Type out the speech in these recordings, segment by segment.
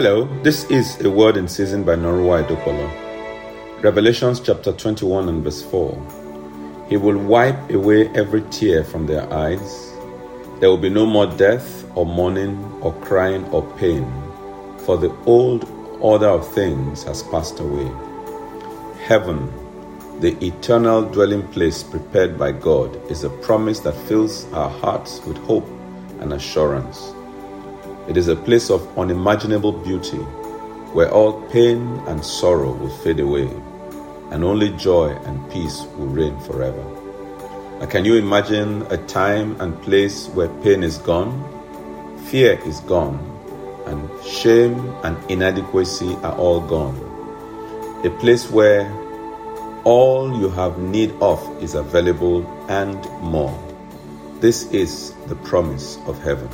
Hello, this is a word in season by Norua Edopolo. Revelations chapter 21 and verse 4. He will wipe away every tear from their eyes. There will be no more death, or mourning, or crying, or pain, for the old order of things has passed away. Heaven, the eternal dwelling place prepared by God, is a promise that fills our hearts with hope and assurance. It is a place of unimaginable beauty where all pain and sorrow will fade away and only joy and peace will reign forever. Now, can you imagine a time and place where pain is gone, fear is gone, and shame and inadequacy are all gone? A place where all you have need of is available and more. This is the promise of heaven.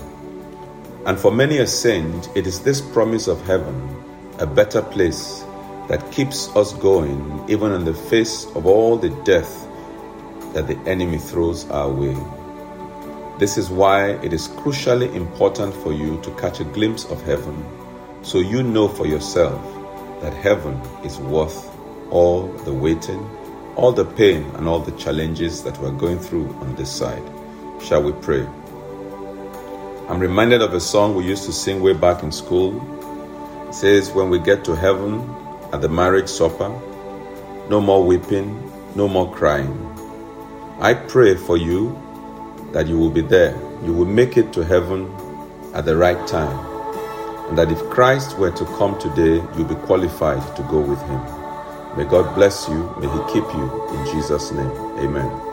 And for many a saint, it is this promise of heaven, a better place, that keeps us going even in the face of all the death that the enemy throws our way. This is why it is crucially important for you to catch a glimpse of heaven so you know for yourself that heaven is worth all the waiting, all the pain, and all the challenges that we're going through on this side. Shall we pray? I'm reminded of a song we used to sing way back in school. It says, When we get to heaven at the marriage supper, no more weeping, no more crying. I pray for you that you will be there. You will make it to heaven at the right time. And that if Christ were to come today, you'll be qualified to go with him. May God bless you. May He keep you. In Jesus' name, amen.